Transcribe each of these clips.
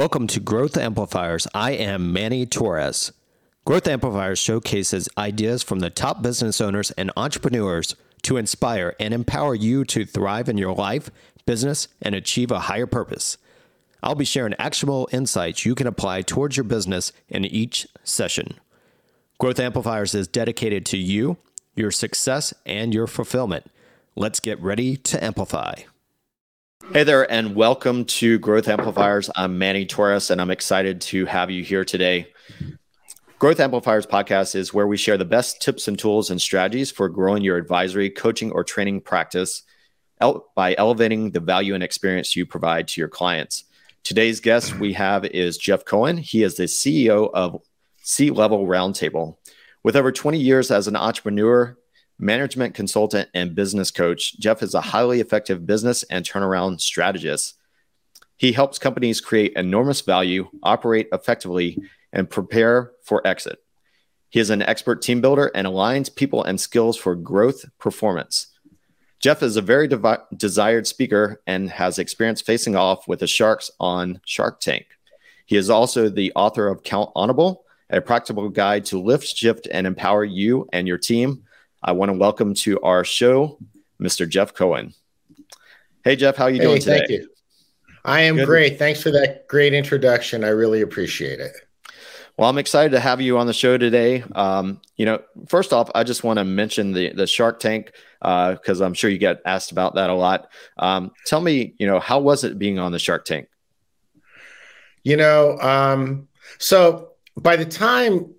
Welcome to Growth Amplifiers. I am Manny Torres. Growth Amplifiers showcases ideas from the top business owners and entrepreneurs to inspire and empower you to thrive in your life, business, and achieve a higher purpose. I'll be sharing actionable insights you can apply towards your business in each session. Growth Amplifiers is dedicated to you, your success, and your fulfillment. Let's get ready to amplify. Hey there, and welcome to Growth Amplifiers. I'm Manny Torres, and I'm excited to have you here today. Growth Amplifiers podcast is where we share the best tips and tools and strategies for growing your advisory, coaching, or training practice by elevating the value and experience you provide to your clients. Today's guest we have is Jeff Cohen. He is the CEO of C Level Roundtable. With over 20 years as an entrepreneur, management consultant, and business coach, Jeff is a highly effective business and turnaround strategist. He helps companies create enormous value, operate effectively, and prepare for exit. He is an expert team builder and aligns people and skills for growth performance. Jeff is a very desired speaker and has experience facing off with the sharks on Shark Tank. He is also the author of Countonable, a practical guide to lift, shift, and empower you and your team I want to welcome to our show Mr. Jeff Cohen. Hey, Jeff, how are you hey, doing today? Thank you. I am Good. great. Thanks for that great introduction. I really appreciate it. Well, I'm excited to have you on the show today. Um, you know, first off, I just want to mention the the Shark Tank because uh, I'm sure you get asked about that a lot. Um, tell me, you know, how was it being on the Shark Tank? You know, um, so by the time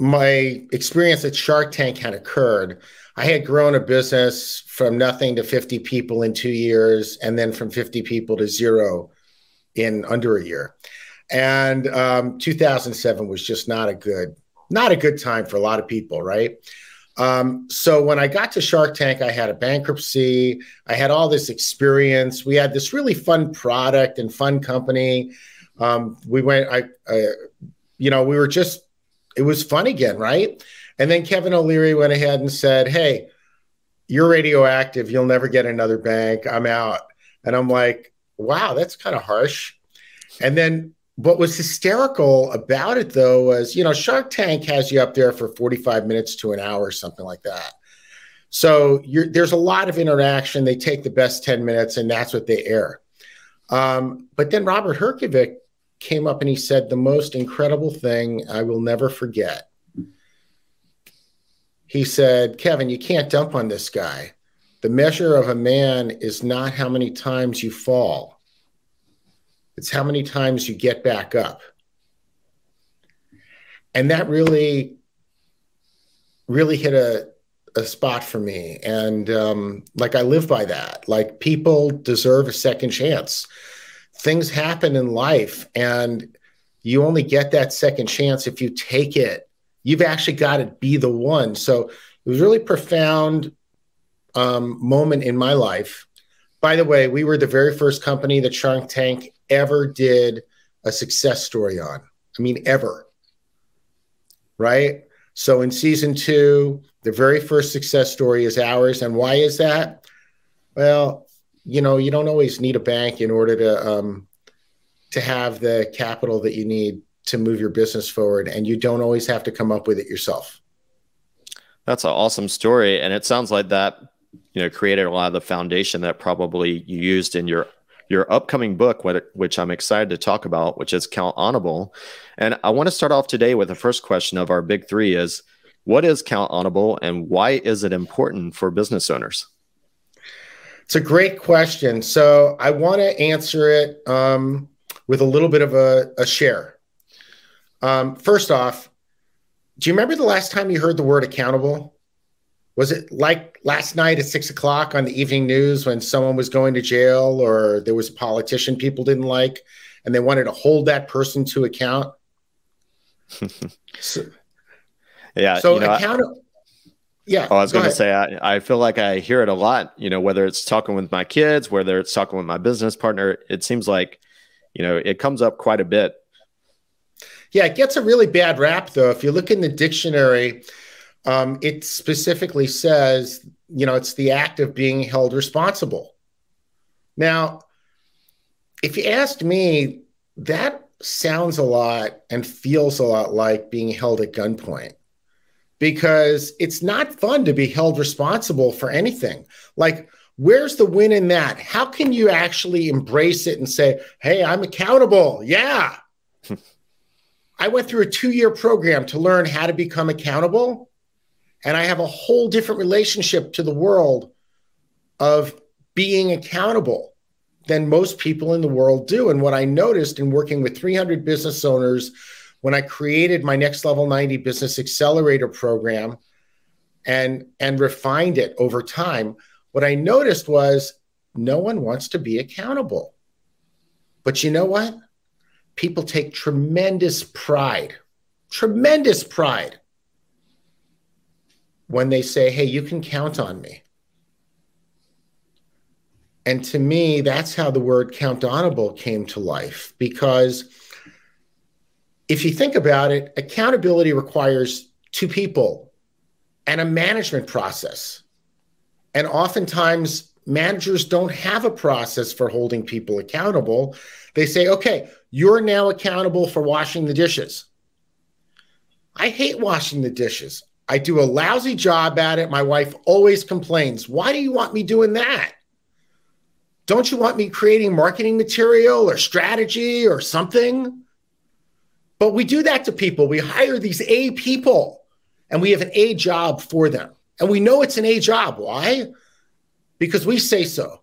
my experience at Shark Tank had occurred. I had grown a business from nothing to 50 people in two years, and then from 50 people to zero in under a year. And um, 2007 was just not a good, not a good time for a lot of people, right? Um, so when I got to Shark Tank, I had a bankruptcy. I had all this experience. We had this really fun product and fun company. Um, we went, I, I, you know, we were just it was fun again, right? And then Kevin O'Leary went ahead and said, Hey, you're radioactive. You'll never get another bank. I'm out. And I'm like, wow, that's kind of harsh. And then what was hysterical about it though was, you know, Shark Tank has you up there for 45 minutes to an hour, something like that. So there's a lot of interaction. They take the best 10 minutes and that's what they air. Um, but then Robert Herjavec came up and he said the most incredible thing I will never forget. He said, Kevin, you can't dump on this guy. The measure of a man is not how many times you fall, it's how many times you get back up. And that really, really hit a, a spot for me. And um, like I live by that. Like people deserve a second chance things happen in life and you only get that second chance if you take it. You've actually got to be the one. So it was really profound um, moment in my life. By the way we were the very first company that shark tank ever did a success story on. I mean ever. Right? So in season two the very first success story is ours. And why is that? Well you know you don't always need a bank in order to um, to have the capital that you need to move your business forward and you don't always have to come up with it yourself. That's an awesome story and it sounds like that you know created a lot of the foundation that probably you used in your your upcoming book which i'm excited to talk about which is countonable and i want to start off today with the first question of our big three is what is countonable and why is it important for business owners it's a great question. So I want to answer it um, with a little bit of a, a share. Um, first off, do you remember the last time you heard the word accountable? Was it like last night at six o'clock on the evening news when someone was going to jail or there was a politician people didn't like and they wanted to hold that person to account? so, yeah. So you know, accountable yeah. Oh, I was going to say, I, I feel like I hear it a lot, you know, whether it's talking with my kids, whether it's talking with my business partner, it seems like, you know, it comes up quite a bit. Yeah, it gets a really bad rap, though. If you look in the dictionary, um, it specifically says, you know, it's the act of being held responsible. Now, if you asked me, that sounds a lot and feels a lot like being held at gunpoint because it's not fun to be held responsible for anything. Like, where's the win in that? How can you actually embrace it and say, hey, I'm accountable? Yeah. I went through a two year program to learn how to become accountable. And I have a whole different relationship to the world of being accountable than most people in the world do. And what I noticed in working with 300 business owners when I created my Next Level 90 Business Accelerator program and, and refined it over time, what I noticed was no one wants to be accountable. But you know what? People take tremendous pride, tremendous pride when they say, hey, you can count on me. And to me, that's how the word count onable came to life because if you think about it, accountability requires two people and a management process. And oftentimes, managers don't have a process for holding people accountable. They say, okay, you're now accountable for washing the dishes. I hate washing the dishes. I do a lousy job at it. My wife always complains. Why do you want me doing that? Don't you want me creating marketing material or strategy or something? But we do that to people. We hire these A people and we have an A job for them. And we know it's an A job. Why? Because we say so.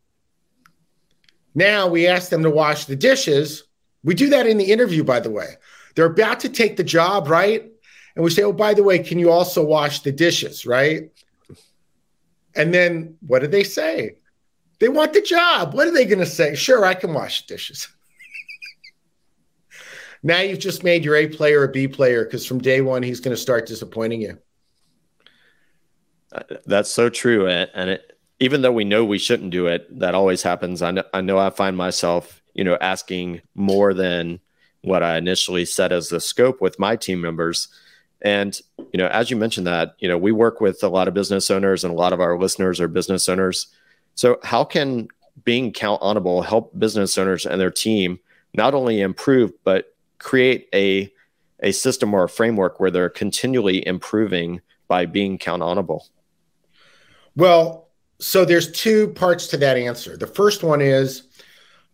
Now we ask them to wash the dishes. We do that in the interview, by the way. They're about to take the job, right? And we say, oh, by the way, can you also wash the dishes, right? And then what do they say? They want the job. What are they going to say? Sure, I can wash dishes. Now you've just made your A player a B player because from day one, he's going to start disappointing you. Uh, that's so true. And it, even though we know we shouldn't do it, that always happens. I know, I know I find myself, you know, asking more than what I initially set as the scope with my team members. And, you know, as you mentioned that, you know, we work with a lot of business owners and a lot of our listeners are business owners. So, how can being count onable help business owners and their team not only improve, but create a, a system or a framework where they're continually improving by being count onable? Well, so there's two parts to that answer. The first one is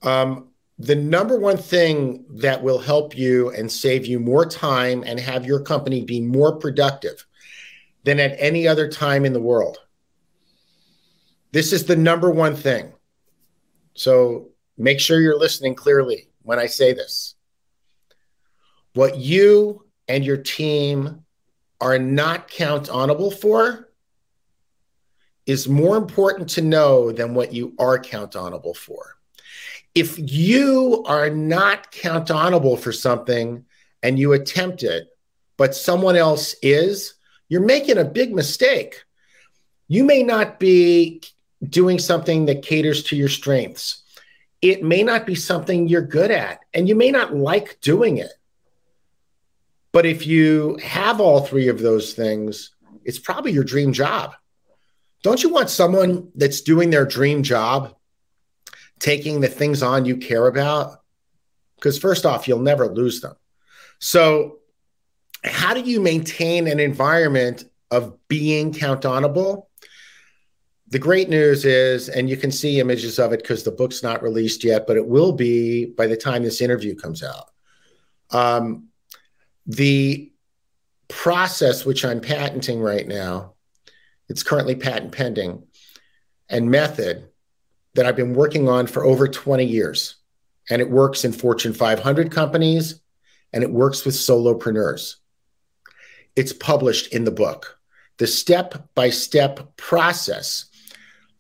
um, the number one thing that will help you and save you more time and have your company be more productive than at any other time in the world this is the number one thing. So make sure you're listening clearly when I say this. What you and your team are not count onable for is more important to know than what you are count onable for. If you are not count onable for something and you attempt it, but someone else is, you're making a big mistake. You may not be doing something that caters to your strengths. It may not be something you're good at, and you may not like doing it. But if you have all three of those things, it's probably your dream job. Don't you want someone that's doing their dream job, taking the things on you care about? Because, first off, you'll never lose them. So, how do you maintain an environment of being countable? the great news is, and you can see images of it because the book's not released yet, but it will be by the time this interview comes out. Um, the process, which I'm patenting right now, it's currently patent pending, and method that I've been working on for over 20 years. And it works in Fortune 500 companies and it works with solopreneurs. It's published in the book. The step by step process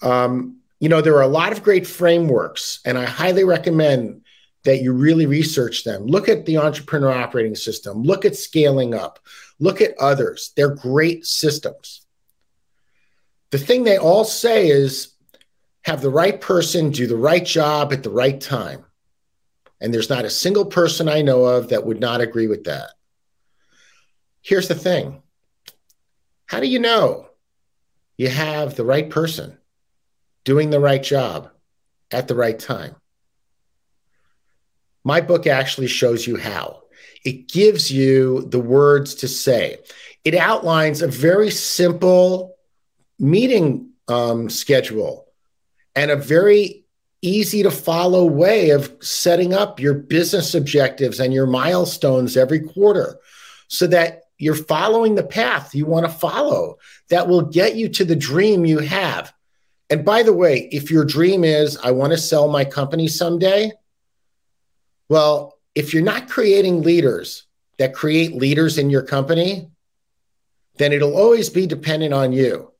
um, you know, there are a lot of great frameworks, and I highly recommend that you really research them. Look at the entrepreneur operating system, look at scaling up, look at others. They're great systems. The thing they all say is have the right person do the right job at the right time. And there's not a single person I know of that would not agree with that. Here's the thing how do you know you have the right person? doing the right job at the right time. My book actually shows you how. It gives you the words to say. It outlines a very simple meeting um, schedule and a very easy to follow way of setting up your business objectives and your milestones every quarter so that you're following the path you want to follow that will get you to the dream you have. And by the way, if your dream is, I want to sell my company someday, well, if you're not creating leaders that create leaders in your company, then it'll always be dependent on you.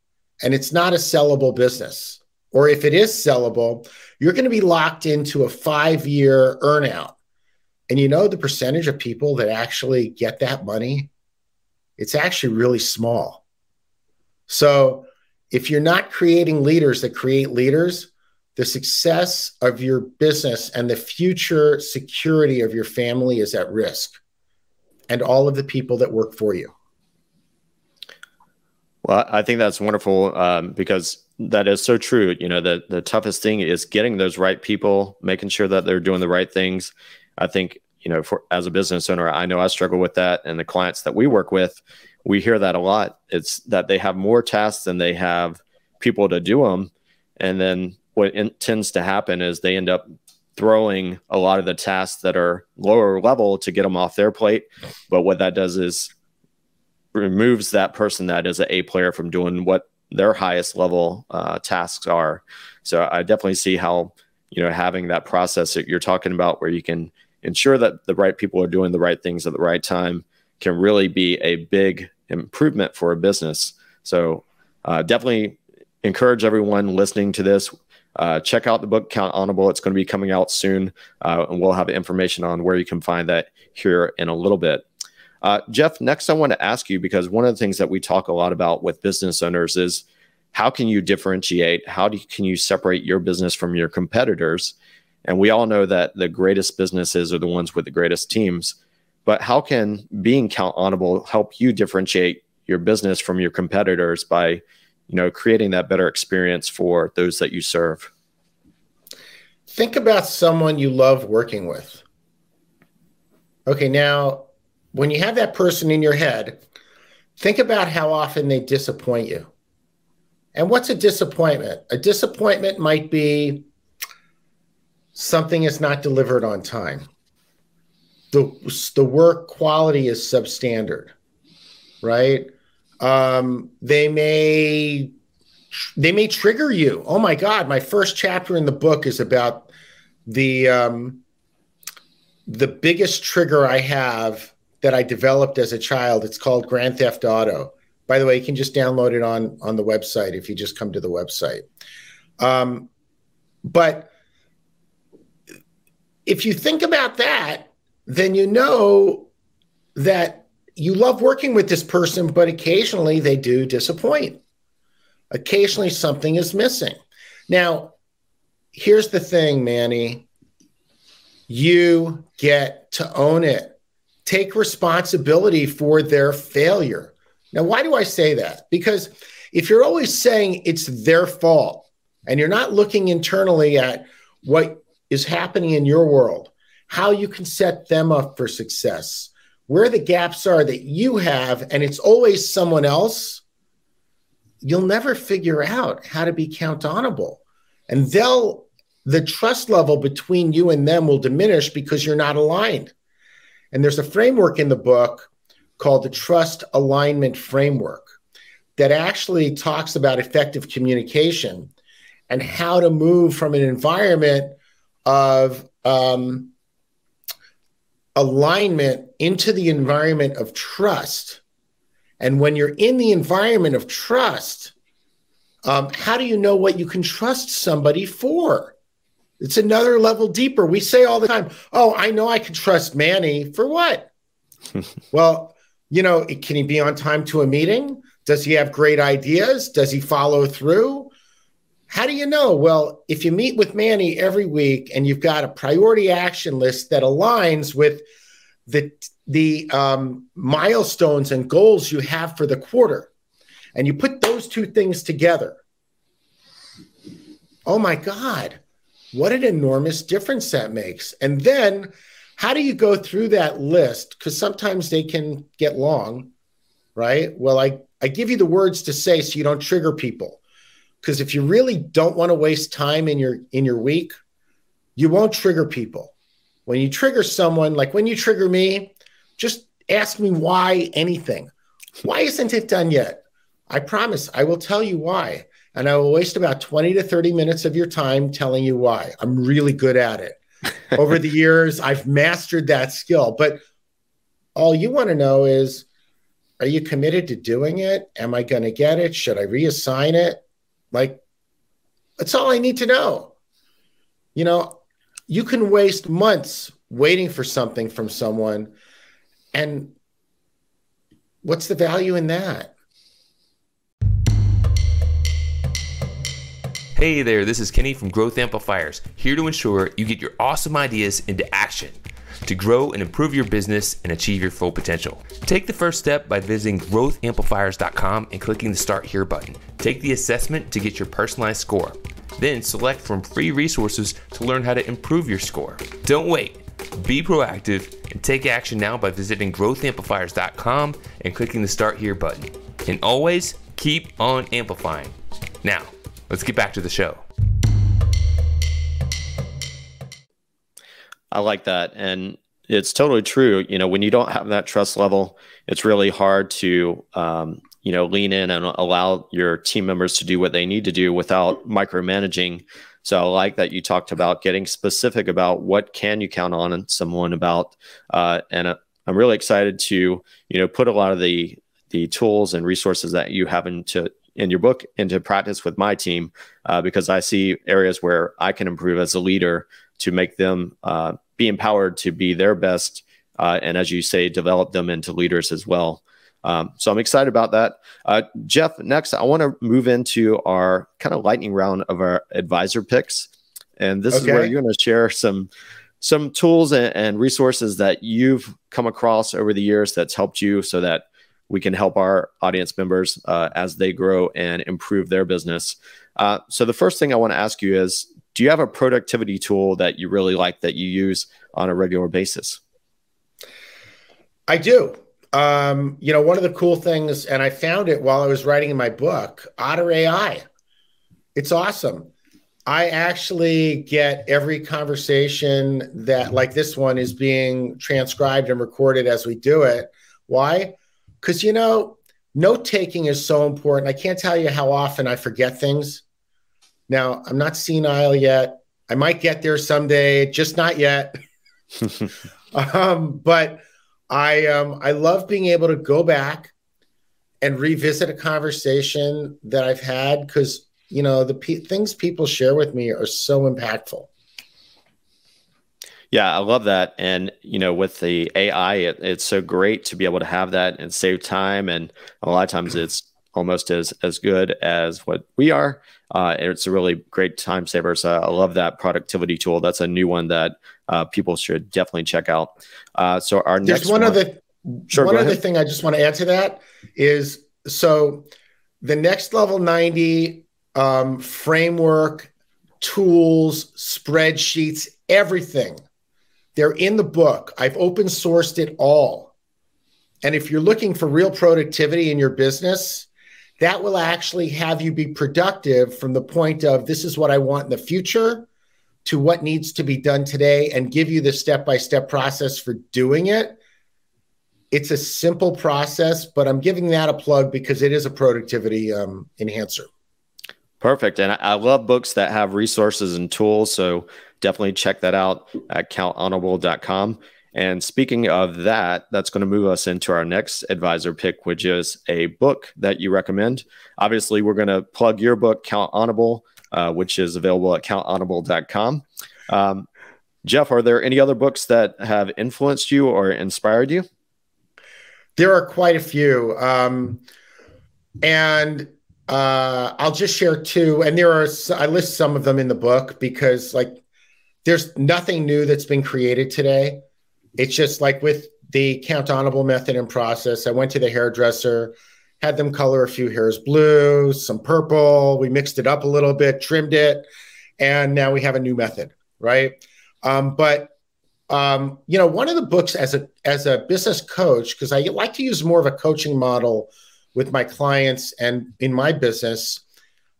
And it's not a sellable business. Or if it is sellable, you're going to be locked into a five year earnout. And you know the percentage of people that actually get that money? It's actually really small. So if you're not creating leaders that create leaders, the success of your business and the future security of your family is at risk, and all of the people that work for you. Well, I think that's wonderful um, because that is so true. You know, the the toughest thing is getting those right people, making sure that they're doing the right things. I think you know, for as a business owner, I know I struggle with that, and the clients that we work with, we hear that a lot. It's that they have more tasks than they have people to do them, and then what in, tends to happen is they end up throwing a lot of the tasks that are lower level to get them off their plate. But what that does is removes that person that is an A player from doing what their highest level uh, tasks are. So I definitely see how you know having that process that you're talking about, where you can ensure that the right people are doing the right things at the right time, can really be a big improvement for a business. So uh, definitely encourage everyone listening to this uh, check out the book Countonable. It's going to be coming out soon, uh, and we'll have information on where you can find that here in a little bit. Uh, Jeff, next I want to ask you because one of the things that we talk a lot about with business owners is how can you differentiate? How do can you separate your business from your competitors? And we all know that the greatest businesses are the ones with the greatest teams. But how can being Countonable help you differentiate your business from your competitors by you know creating that better experience for those that you serve. Think about someone you love working with. Okay now when you have that person in your head think about how often they disappoint you. And what's a disappointment? A disappointment might be something is not delivered on time. The, the work quality is substandard right um, they may they may trigger you. Oh my God! My first chapter in the book is about the um, the biggest trigger I have that I developed as a child. It's called Grand Theft Auto. By the way, you can just download it on on the website if you just come to the website. Um, but if you think about that, then you know that you love working with this person, but occasionally they do disappoint. Occasionally something is missing. Now, here's the thing, Manny. You get to own it. Take responsibility for their failure. Now, why do I say that? Because if you're always saying it's their fault and you're not looking internally at what is happening in your world, how you can set them up for success, where the gaps are that you have, and it's always someone else, you'll never figure out how to be countable. And they'll, the trust level between you and them will diminish because you're not aligned. And there's a framework in the book called the Trust Alignment Framework that actually talks about effective communication and how to move from an environment of um, alignment into the environment of trust. And when you're in the environment of trust, um, how do you know what you can trust somebody for? It's another level deeper. We say all the time, oh, I know I can trust Manny for what? well, you know, can he be on time to a meeting? Does he have great ideas? Does he follow through? How do you know? Well, if you meet with Manny every week and you've got a priority action list that aligns with the the um, milestones and goals you have for the quarter, and you put those two things together, oh my God, what an enormous difference that makes! And then how do you go through that list? Because sometimes they can get long, right? Well, I, I give you the words to say so you don't trigger people. Because if you really don't want to waste time in your in your week, you won't trigger people. When you trigger someone, like when you trigger me, just ask me why anything. Why isn't it done yet? I promise I will tell you why. And I will waste about 20 to 30 minutes of your time telling you why. I'm really good at it. Over the years, I've mastered that skill. But all you want to know is are you committed to doing it? Am I going to get it? Should I reassign it? Like, that's all I need to know. You know, you can waste months waiting for something from someone. And what's the value in that? Hey there, this is Kenny from Growth Amplifiers, here to ensure you get your awesome ideas into action to grow and improve your business and achieve your full potential. Take the first step by visiting growthamplifiers.com and clicking the Start Here button. Take the assessment to get your personalized score. Then select from free resources to learn how to improve your score. Don't wait. Be proactive and take action now by visiting growthamplifiers.com and clicking the Start Here button. And always keep on amplifying. Now, let's get back to the show. I like that. And it's totally true. You know, when you don't have that trust level, it's really hard to, um, you know, lean in and allow your team members to do what they need to do without micromanaging. So I like that you talked about getting specific about what can you count on and someone about, uh, and uh, I'm really excited to, you know, put a lot of the the tools and resources that you have into in your book into practice with my team uh, because I see areas where I can improve as a leader to make them uh, be empowered to be their best. Uh, and as you say, develop them into leaders as well. Um, so I'm excited about that. Uh, Jeff, next, I want to move into our kind of lightning round of our advisor picks. And this okay. is where you're going to share some some tools and, and, resources that you've come across over the years that's helped you so that we can help our audience members uh, as they grow and improve their business. Uh, so the first thing I want to ask you is do you have a productivity tool that you really like that you use on a regular basis? I do. Um, you know, one of the cool things, and I found it while I was writing in my book, Otter AI. It's awesome. I actually get every conversation that, like this one, is being transcribed and recorded as we do it. Why? Because, you know, note taking is so important. I can't tell you how often I forget things. Now, I'm not senile yet. I might get there someday, just not yet. um, but I um, I love being able to go back and revisit a conversation that I've had because you know the pe- things people share with me are so impactful. Yeah, I love that. And, you know, with the AI, it, it's so great to be able to have that and save time. And a lot of times it's almost as, as good as what we are. Uh, it's a really great time saver. So I love that productivity tool. That's a new one that uh, people should definitely check out. Uh, so our There's next one, one other sure, one other thing I just want to add to that is so the next level 90 um, framework, tools, spreadsheets, everything. They're in the book. I've open sourced it all. And if you're looking for real productivity in your business, that will actually have you be productive from the point of this is what I want in the future to what needs to be done today and give you the step by step process for doing it. It's a simple process, but I'm giving that a plug because it is a productivity um, enhancer. Perfect. And I love books that have resources and tools. So definitely check that out at countonable.com. And speaking of that, that's going to move us into our next advisor pick, which is a book that you recommend. Obviously, we're going to plug your book, Countonable, uh, which is available at countonable.com. Um, Jeff, are there any other books that have influenced you or inspired you? There are quite a few. Um, and uh, I'll just share two. And there are, I list some of them in the book because, like, there's nothing new that's been created today. It's just like with the countonable method and process. I went to the hairdresser, had them color a few hairs blue, some purple. We mixed it up a little bit, trimmed it, and now we have a new method, right? Um, but um, you know, one of the books as a as a business coach, because I like to use more of a coaching model with my clients and in my business.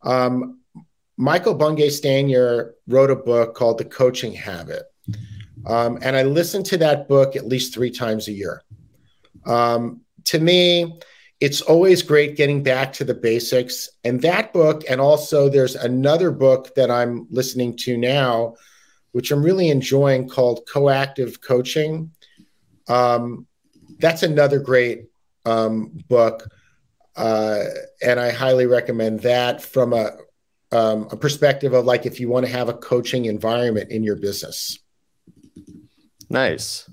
Um, Michael Bungay Stanier wrote a book called The Coaching Habit. Um, and I listen to that book at least three times a year. Um, to me, it's always great getting back to the basics. And that book, and also there's another book that I'm listening to now, which I'm really enjoying called Coactive Coaching. Um, that's another great um, book. Uh, and I highly recommend that from a, um, a perspective of like if you want to have a coaching environment in your business. Nice.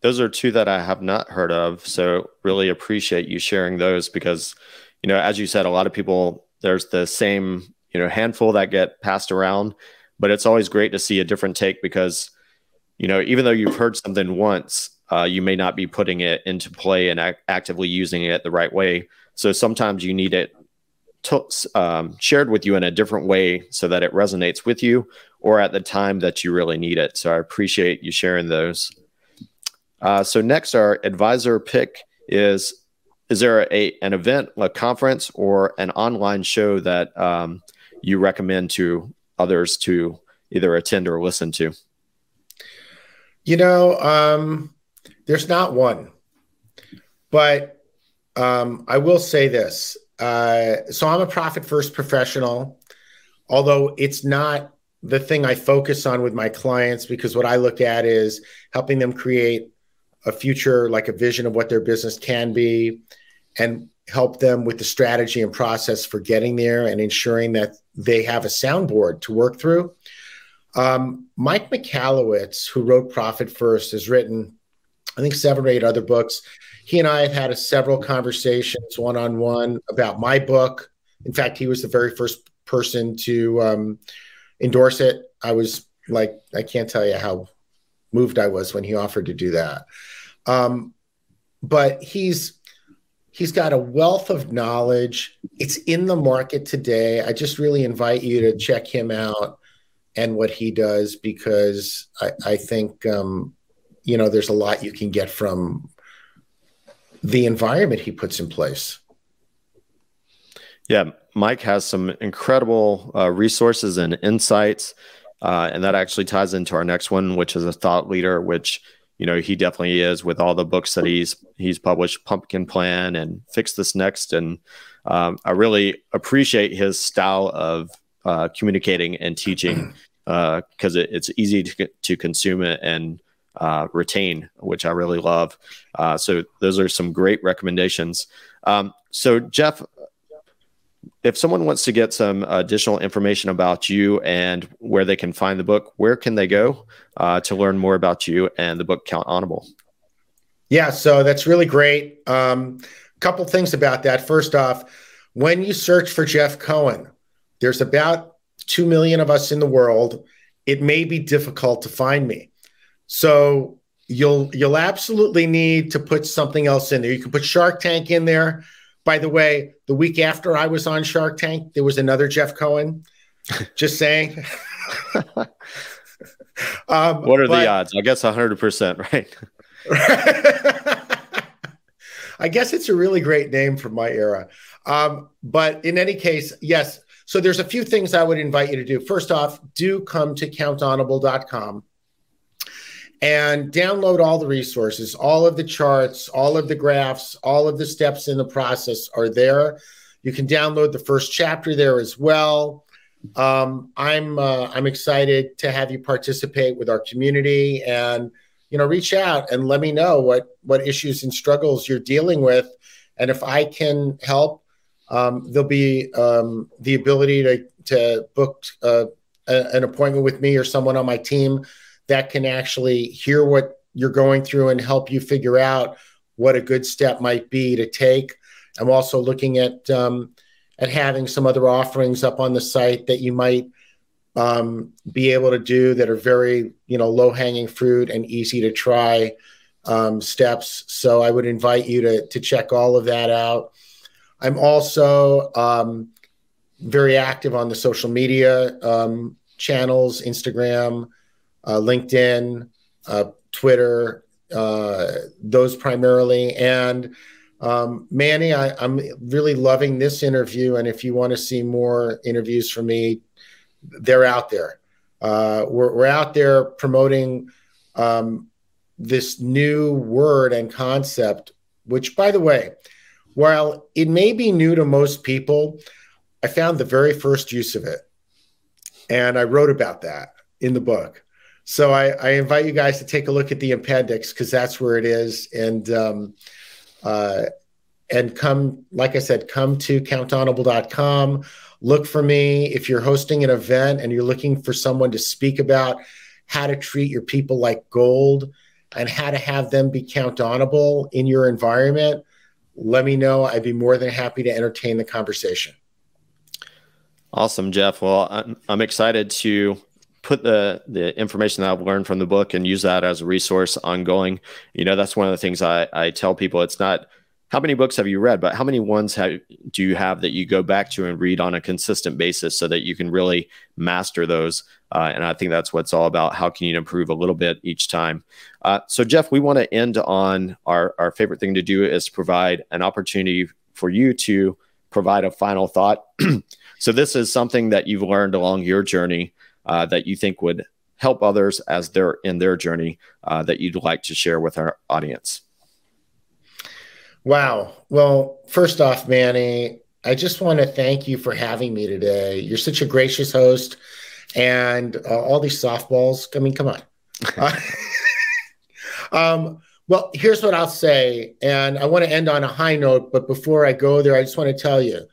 Those are two that I have not heard of. So really appreciate you sharing those because, you know, as you said, a lot of people, there's the same, you know, handful that get passed around, but it's always great to see a different take because, you know, even though you've heard something once, uh, you may not be putting it into play and ac- actively using it the right way. So sometimes you need it to, um, shared with you in a different way so that it resonates with you or at the time that you really need it. So I appreciate you sharing those. Uh, so next, our advisor pick is: Is there a an event, a conference, or an online show that um, you recommend to others to either attend or listen to? You know, um, there's not one, but um, I will say this. Uh, so I'm a profit first professional, although it's not the thing I focus on with my clients because what I look at is helping them create a future, like a vision of what their business can be, and help them with the strategy and process for getting there and ensuring that they have a soundboard to work through. Um, Mike Michalowicz, who wrote Profit First, has written, I think, seven or eight other books. He and I have had several conversations one on one about my book. In fact, he was the very first person to um, endorse it. I was like, I can't tell you how moved I was when he offered to do that. Um, but he's he's got a wealth of knowledge. It's in the market today. I just really invite you to check him out and what he does because I, I think um, you know there's a lot you can get from the environment he puts in place. Yeah, Mike has some incredible uh, resources and insights, uh, and that actually ties into our next one, which is a thought leader, which you know he definitely is with all the books that he's he's published, Pumpkin Plan and Fix This Next, and um, I really appreciate his style of uh, communicating and teaching because uh, it, it's easy to to consume it and uh, retain, which I really love. Uh, so those are some great recommendations. Um, so Jeff, if someone wants to get some additional information about you and where they can find the book, where can they go uh, to learn more about you and the book Countonable? Yeah, so that's really great. A um, couple things about that. First off, when you search for Jeff Cohen, there's about 2 million of us in the world. It may be difficult to find me. So you'll you'll absolutely need to put something else in there. You can put Shark Tank in there by the way, the week after I was on Shark Tank, there was another Jeff Cohen. Just saying. um, what are but, the odds? I guess 100%, right? I guess it's a really great name for my era. Um, but in any case, yes. So there's a few things I would invite you to do. First off, do come to countonable.com and download all the resources, all of the charts, all of the graphs, all of the steps in the process are there. You can download the first chapter there as well. Um, I'm uh, I'm excited to have you participate with our community and you know reach out and let me know what what issues and struggles you're dealing with, and if I can help, um, there'll be um, the ability to to book uh, a, an appointment with me or someone on my team that can actually hear what you're going through and help you figure out what a good step might be to take. I'm also looking at um, at having some other offerings up on the site that you might um, be able to do that are very you know low hanging fruit and easy to try um, steps. So I would invite you to to check all of that out. I'm also um, very active on the social media um, channels, Instagram, LinkedIn, uh, Twitter, uh, those primarily. And um, Manny, I, am really loving this interview. And if you want to see more interviews from me, they're out there. Uh, we're, we're out there promoting um, this new word and concept, which, by the way, while it may be new to most people, I found the very first use of it. And I wrote about that in the book. So I, I invite you guys to take a look at the appendix because that's where it is. And um, uh, and come, like I said, come to countonable.com. Look for me if you're hosting an event and you're looking for someone to speak about how to treat your people like gold and how to have them be countonable in your environment. Let me know. I'd be more than happy to entertain the conversation. Awesome, Jeff. Well, I'm, I'm excited to put the the information that I've learned from the book and use that as a resource ongoing. You know, that's one of the things I, I tell people. It's not how many books have you read, but how many ones have, do you have that you go back to and read on a consistent basis so that you can really master those? Uh, and I think that's what it's all about. How can you improve a little bit each time? Uh, so, Jeff, we want to end on our, our favorite thing to do is provide an opportunity for you to provide a final thought. so, this is something that you've learned along your journey uh, that you think would help others as they're in their journey uh, that you'd like to share with our audience. Wow. Well, first off, Manny, I just want to thank you for having me today. You're such a gracious host, and uh, all these softballs. I mean, come on. uh, um, well, here's what I'll say, and I want to end on a high note. But before I go there, I just want to tell you,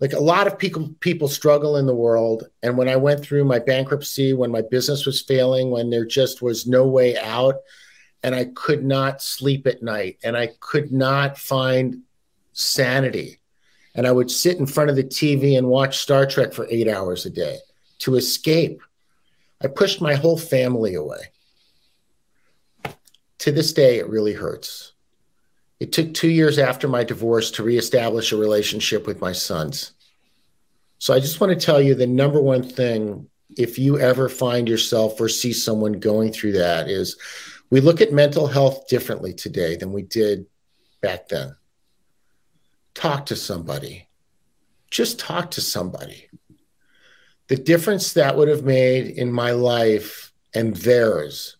like a lot of people, people struggle in the world. And when I went through my bankruptcy, when my business was failing, when there just was no way out, and I could not sleep at night and I could not find sanity. And I would sit in front of the TV and watch Star Trek for eight hours a day to escape. I pushed my whole family away. To this day, it really hurts. It took two years after my divorce to reestablish a relationship with my sons. So I just want to tell you the number one thing, if you ever find yourself or see someone going through that, is we look at mental health differently today than we did back then. Talk to somebody. Just talk to somebody. The difference that would have made in my life and theirs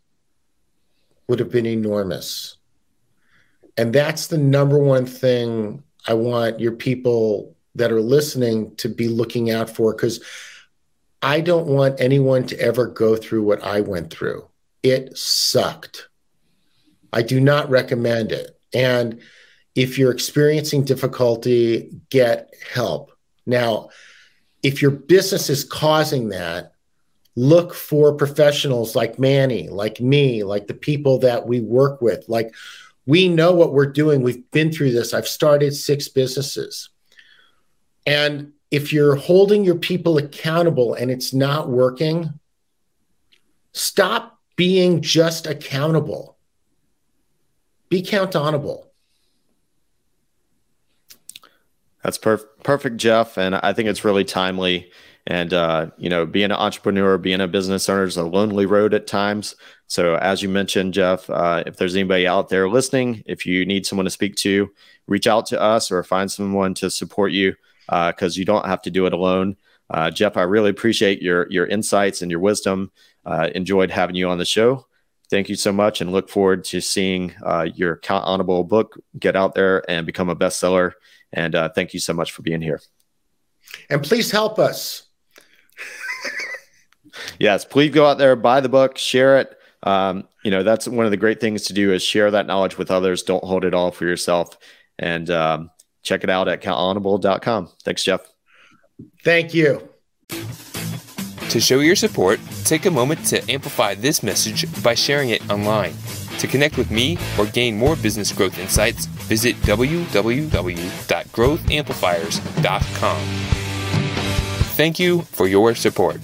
would have been enormous. And that's the number one thing I want your people that are listening to be looking out for because I don't want anyone to ever go through what I went through. It sucked. I do not recommend it. And if you're experiencing difficulty, get help. Now, if your business is causing that, look for professionals like Manny, like me, like the people that we work with. Like we know what we're doing. We've been through this. I've started six businesses. And if you're holding your people accountable and it's not working, stop being just accountable. Be countable. That's perf- perfect, Jeff. And I think it's really timely. And, uh, you know, being an entrepreneur, being a business owner is a lonely road at times. So, as you mentioned, Jeff, uh, if there's anybody out there listening, if you need someone to speak to, reach out to us or find someone to support you because uh, you don't have to do it alone. Uh, Jeff, I really appreciate your your insights and your wisdom. Uh, enjoyed having you on the show. Thank you so much, and look forward to seeing uh, your Countonable book get out there and become a bestseller. And thank you so much for being here. And please help us. Yes, please go out there, buy the book, share it. Um, you know, that's one of the great things to do is share that knowledge with others. Don't hold it all for yourself. And um, check it out at countonable.com. Thanks, Jeff. Thank you. To show your support, take a moment to amplify this message by sharing it online. To connect with me or gain more business growth insights, visit www.growthamplifiers.com. Thank you for your support.